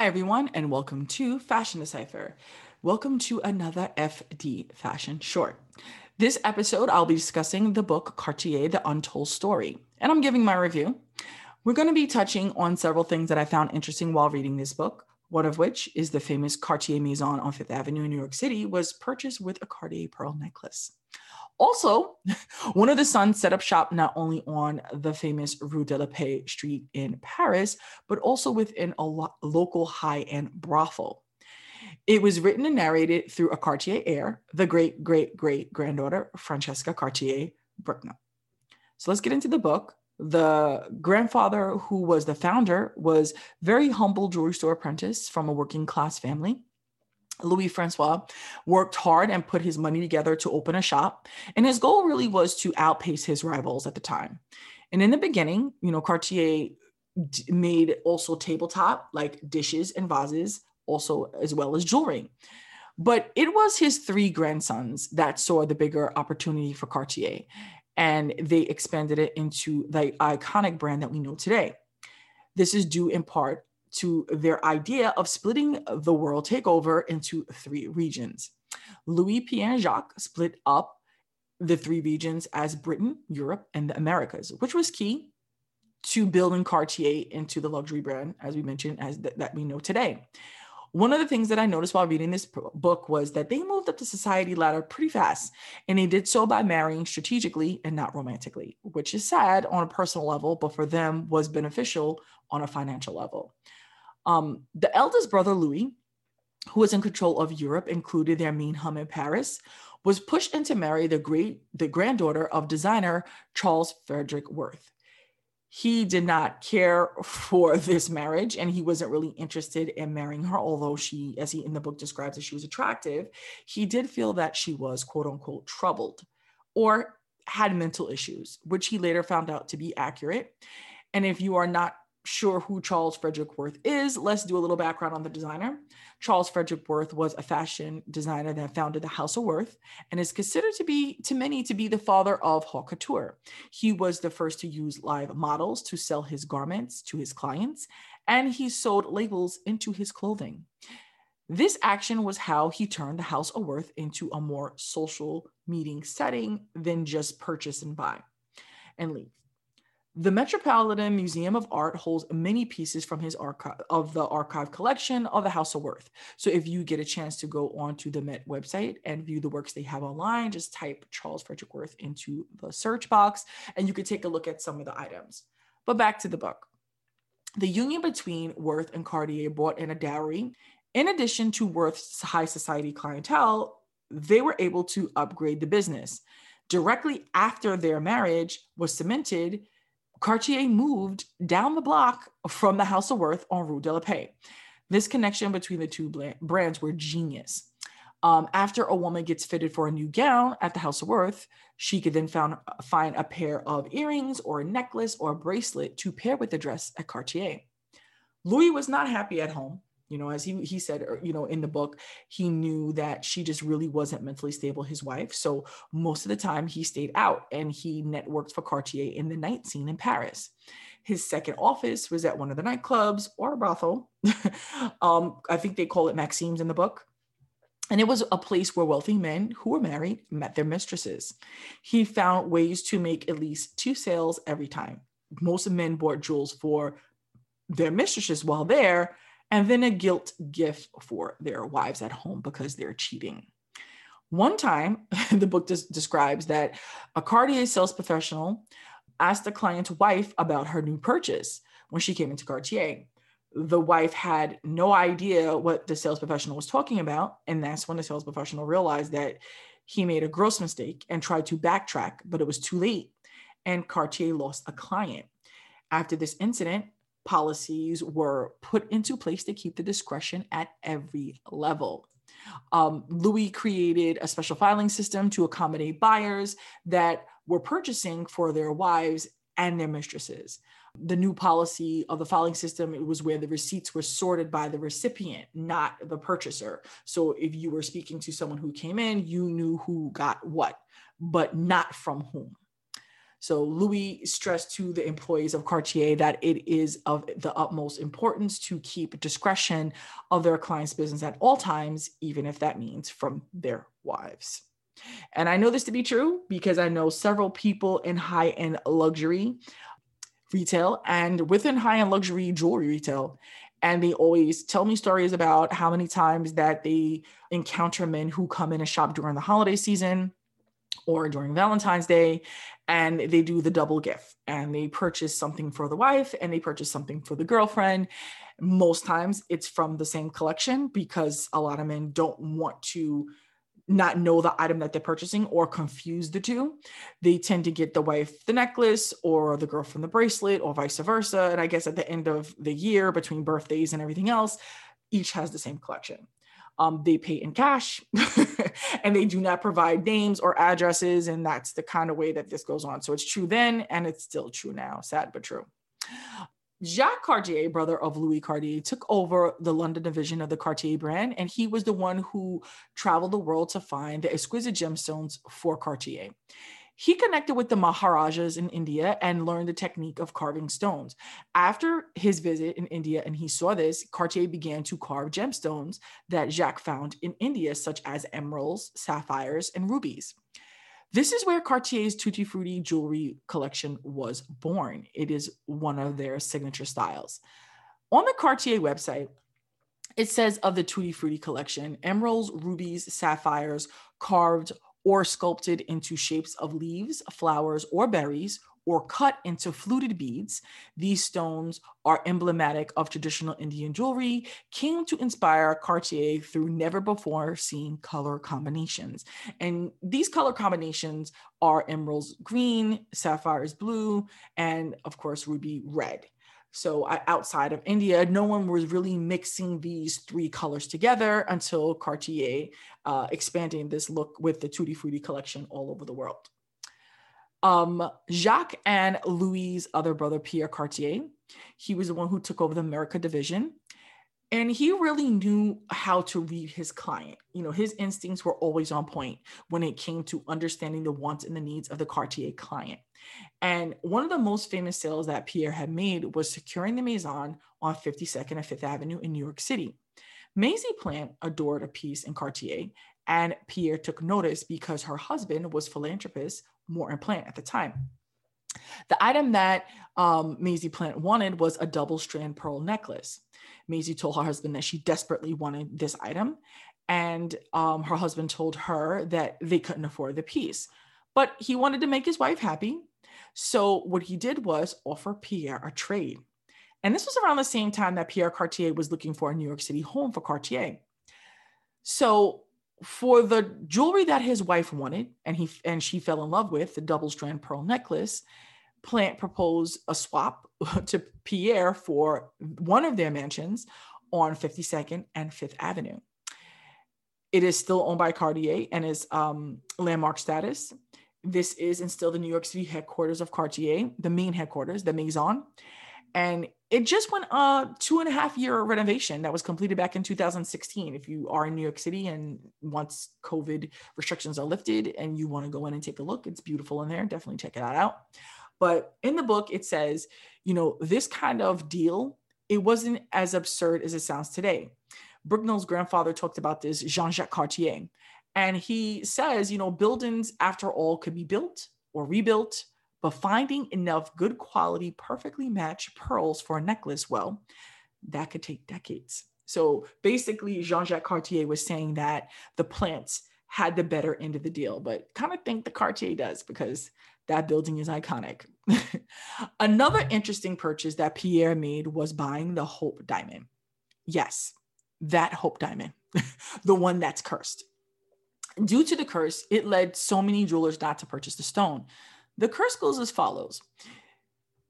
Hi, everyone, and welcome to Fashion Decipher. Welcome to another FD Fashion Short. This episode, I'll be discussing the book Cartier, The Untold Story, and I'm giving my review. We're going to be touching on several things that I found interesting while reading this book, one of which is the famous Cartier Maison on Fifth Avenue in New York City was purchased with a Cartier pearl necklace. Also, one of the sons set up shop not only on the famous Rue de la Paix street in Paris, but also within a lo- local high end brothel. It was written and narrated through a Cartier heir, the great great great granddaughter, Francesca Cartier Bruckner. So let's get into the book. The grandfather, who was the founder, was very humble jewelry store apprentice from a working class family. Louis Francois worked hard and put his money together to open a shop. And his goal really was to outpace his rivals at the time. And in the beginning, you know, Cartier made also tabletop like dishes and vases, also as well as jewelry. But it was his three grandsons that saw the bigger opportunity for Cartier. And they expanded it into the iconic brand that we know today. This is due in part to their idea of splitting the world takeover into three regions. Louis Pierre Jacques split up the three regions as Britain, Europe, and the Americas, which was key to building Cartier into the luxury brand, as we mentioned, as th- that we know today. One of the things that I noticed while reading this book was that they moved up the society ladder pretty fast, and they did so by marrying strategically and not romantically, which is sad on a personal level, but for them was beneficial on a financial level. Um, the eldest brother, Louis, who was in control of Europe, included their main home in Paris, was pushed in to marry the great the granddaughter of designer Charles Frederick Worth. He did not care for this marriage and he wasn't really interested in marrying her, although she, as he in the book describes that she was attractive. He did feel that she was quote unquote troubled or had mental issues, which he later found out to be accurate. And if you are not sure who Charles Frederick Worth is, let's do a little background on the designer. Charles Frederick Worth was a fashion designer that founded the House of Worth and is considered to be, to many, to be the father of haute couture. He was the first to use live models to sell his garments to his clients, and he sewed labels into his clothing. This action was how he turned the House of Worth into a more social meeting setting than just purchase and buy and leave. The Metropolitan Museum of Art holds many pieces from his archive of the archive collection of the House of Worth. So if you get a chance to go onto the Met website and view the works they have online, just type Charles Frederick Worth into the search box and you can take a look at some of the items. But back to the book. The union between Worth and Cartier brought in a dowry. In addition to Worth's high society clientele, they were able to upgrade the business. Directly after their marriage was cemented, Cartier moved down the block from the House of Worth on Rue de la Paix. This connection between the two brands were genius. Um, after a woman gets fitted for a new gown at the House of Worth, she could then found, find a pair of earrings or a necklace or a bracelet to pair with the dress at Cartier. Louis was not happy at home you know as he he said er, you know in the book he knew that she just really wasn't mentally stable his wife so most of the time he stayed out and he networked for cartier in the night scene in paris his second office was at one of the nightclubs or a brothel um, i think they call it maxime's in the book and it was a place where wealthy men who were married met their mistresses. He found ways to make at least two sales every time. Most of men bought jewels for their mistresses while there, and then a guilt gift for their wives at home because they're cheating. One time, the book des- describes that a Cartier sales professional asked the client's wife about her new purchase when she came into Cartier. The wife had no idea what the sales professional was talking about. And that's when the sales professional realized that he made a gross mistake and tried to backtrack, but it was too late. And Cartier lost a client. After this incident, policies were put into place to keep the discretion at every level. Um, Louis created a special filing system to accommodate buyers that were purchasing for their wives and their mistresses. The new policy of the filing system it was where the receipts were sorted by the recipient, not the purchaser. So if you were speaking to someone who came in, you knew who got what, but not from whom. So Louis stressed to the employees of Cartier that it is of the utmost importance to keep discretion of their clients' business at all times, even if that means from their wives. And I know this to be true because I know several people in high end luxury retail and within high end luxury jewelry retail. And they always tell me stories about how many times that they encounter men who come in and shop during the holiday season or during Valentine's Day, and they do the double gift and they purchase something for the wife and they purchase something for the girlfriend. Most times it's from the same collection because a lot of men don't want to not know the item that they're purchasing or confuse the two. They tend to get the wife the necklace or the girlfriend the bracelet or vice versa. And I guess at the end of the year, between birthdays and everything else, each has the same collection. Um, they pay in cash and they do not provide names or addresses. And that's the kind of way that this goes on. So it's true then and it's still true now. Sad but true. Jacques Cartier, brother of Louis Cartier, took over the London division of the Cartier brand, and he was the one who traveled the world to find the exquisite gemstones for Cartier. He connected with the Maharajas in India and learned the technique of carving stones. After his visit in India and he saw this, Cartier began to carve gemstones that Jacques found in India, such as emeralds, sapphires, and rubies. This is where Cartier's Tutti Frutti jewelry collection was born. It is one of their signature styles. On the Cartier website, it says of the Tutti Frutti collection, emeralds, rubies, sapphires, carved or sculpted into shapes of leaves, flowers, or berries, or cut into fluted beads. These stones are emblematic of traditional Indian jewelry, came to inspire Cartier through never before seen color combinations. And these color combinations are emeralds green, sapphires blue, and of course, ruby red. So outside of India, no one was really mixing these three colors together until Cartier uh, expanding this look with the Tutti Frutti collection all over the world. Um, Jacques and Louis' other brother, Pierre Cartier, he was the one who took over the America division. And he really knew how to read his client. You know, his instincts were always on point when it came to understanding the wants and the needs of the Cartier client. And one of the most famous sales that Pierre had made was securing the Maison on 52nd and 5th Avenue in New York City. Maisie Plant adored a piece in Cartier, and Pierre took notice because her husband was philanthropist Morton Plant at the time. The item that um, Maisie Plant wanted was a double strand pearl necklace. Maisie told her husband that she desperately wanted this item, and um, her husband told her that they couldn't afford the piece. But he wanted to make his wife happy. So, what he did was offer Pierre a trade. And this was around the same time that Pierre Cartier was looking for a New York City home for Cartier. So, for the jewelry that his wife wanted and he and she fell in love with the double strand pearl necklace plant proposed a swap to pierre for one of their mansions on 52nd and 5th avenue. It is still owned by cartier and is um, landmark status. This is and still the new york city headquarters of cartier the main headquarters the maison and it just went a two and a half year renovation that was completed back in 2016. If you are in New York City and once COVID restrictions are lifted and you want to go in and take a look, it's beautiful in there. Definitely check it out. But in the book, it says, you know, this kind of deal, it wasn't as absurd as it sounds today. Bruckner's grandfather talked about this, Jean Jacques Cartier. And he says, you know, buildings, after all, could be built or rebuilt but finding enough good quality, perfectly matched pearls for a necklace, well, that could take decades. So basically, Jean Jacques Cartier was saying that the plants had the better end of the deal, but kind of think the Cartier does because that building is iconic. Another interesting purchase that Pierre made was buying the Hope Diamond. Yes, that Hope Diamond, the one that's cursed. Due to the curse, it led so many jewelers not to purchase the stone. The curse goes as follows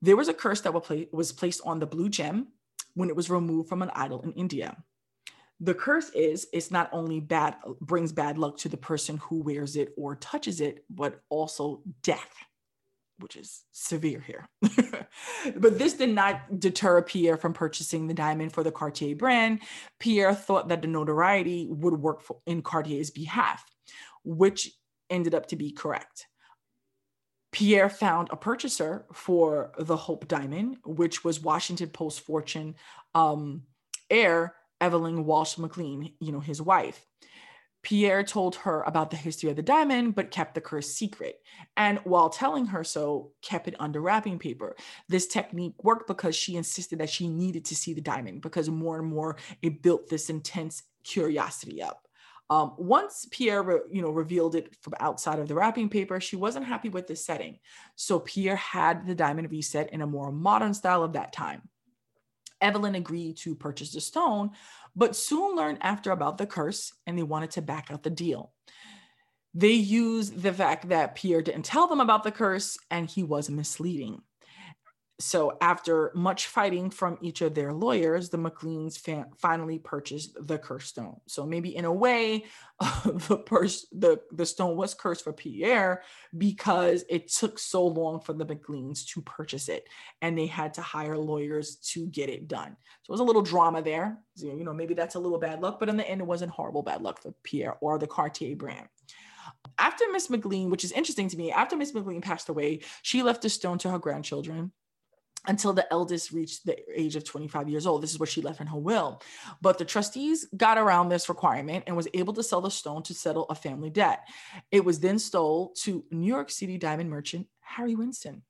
There was a curse that was placed on the blue gem when it was removed from an idol in India. The curse is it's not only bad brings bad luck to the person who wears it or touches it, but also death, which is severe here. but this did not deter Pierre from purchasing the diamond for the Cartier brand. Pierre thought that the notoriety would work for, in Cartier's behalf, which ended up to be correct. Pierre found a purchaser for the Hope Diamond, which was Washington Post fortune um, heir Evelyn Walsh McLean, you know, his wife. Pierre told her about the history of the diamond, but kept the curse secret. And while telling her so, kept it under wrapping paper. This technique worked because she insisted that she needed to see the diamond because more and more it built this intense curiosity up. Um, once Pierre, re, you know, revealed it from outside of the wrapping paper, she wasn't happy with the setting. So Pierre had the diamond reset in a more modern style of that time. Evelyn agreed to purchase the stone, but soon learned after about the curse and they wanted to back out the deal. They used the fact that Pierre didn't tell them about the curse and he was misleading so after much fighting from each of their lawyers the mcleans fa- finally purchased the cursed stone. So maybe in a way the the, the stone was cursed for pierre because it took so long for the mcleans to purchase it and they had to hire lawyers to get it done. So it was a little drama there. So, you know maybe that's a little bad luck but in the end it wasn't horrible bad luck for pierre or the cartier brand. After Miss McLean, which is interesting to me, after Miss McLean passed away, she left the stone to her grandchildren until the eldest reached the age of 25 years old. This is what she left in her will. But the trustees got around this requirement and was able to sell the stone to settle a family debt. It was then sold to New York City diamond merchant Harry Winston.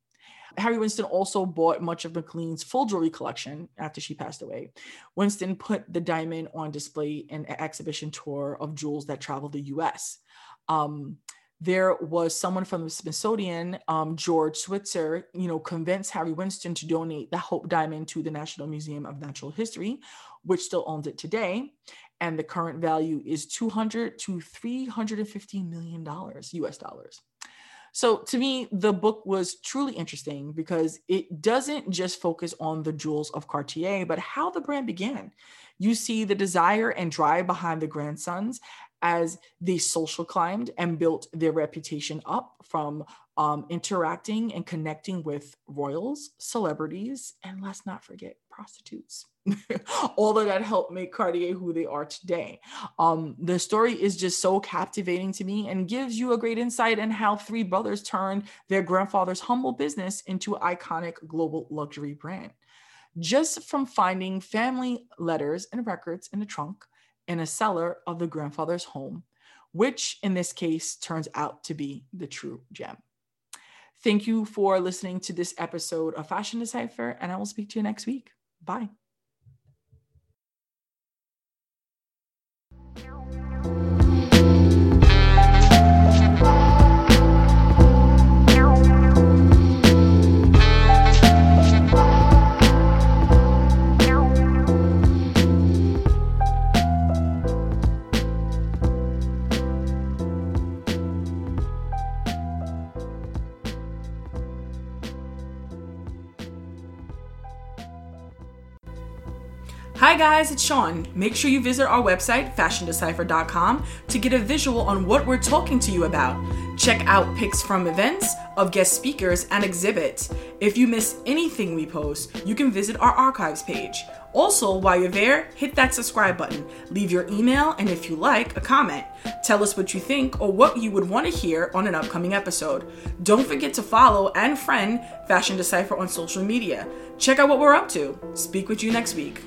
Harry Winston also bought much of McLean's full jewelry collection after she passed away. Winston put the diamond on display in an exhibition tour of jewels that traveled the US. Um, there was someone from the Smithsonian, um, George Switzer, you know, convinced Harry Winston to donate the Hope Diamond to the National Museum of Natural History, which still owns it today. And the current value is 200 to 350 million dollars, US dollars. So to me, the book was truly interesting because it doesn't just focus on the jewels of Cartier, but how the brand began. You see the desire and drive behind the grandsons as they social climbed and built their reputation up from um, interacting and connecting with royals, celebrities, and let's not forget prostitutes. All of that helped make Cartier who they are today. Um, the story is just so captivating to me and gives you a great insight in how three brothers turned their grandfather's humble business into an iconic global luxury brand. Just from finding family letters and records in the trunk in a cellar of the grandfather's home, which in this case turns out to be the true gem. Thank you for listening to this episode of Fashion Decipher, and I will speak to you next week. Bye. Guys, it's Sean. Make sure you visit our website, fashiondecipher.com, to get a visual on what we're talking to you about. Check out pics from events, of guest speakers, and exhibits. If you miss anything we post, you can visit our archives page. Also, while you're there, hit that subscribe button, leave your email, and if you like, a comment. Tell us what you think or what you would want to hear on an upcoming episode. Don't forget to follow and friend Fashion Decipher on social media. Check out what we're up to. Speak with you next week.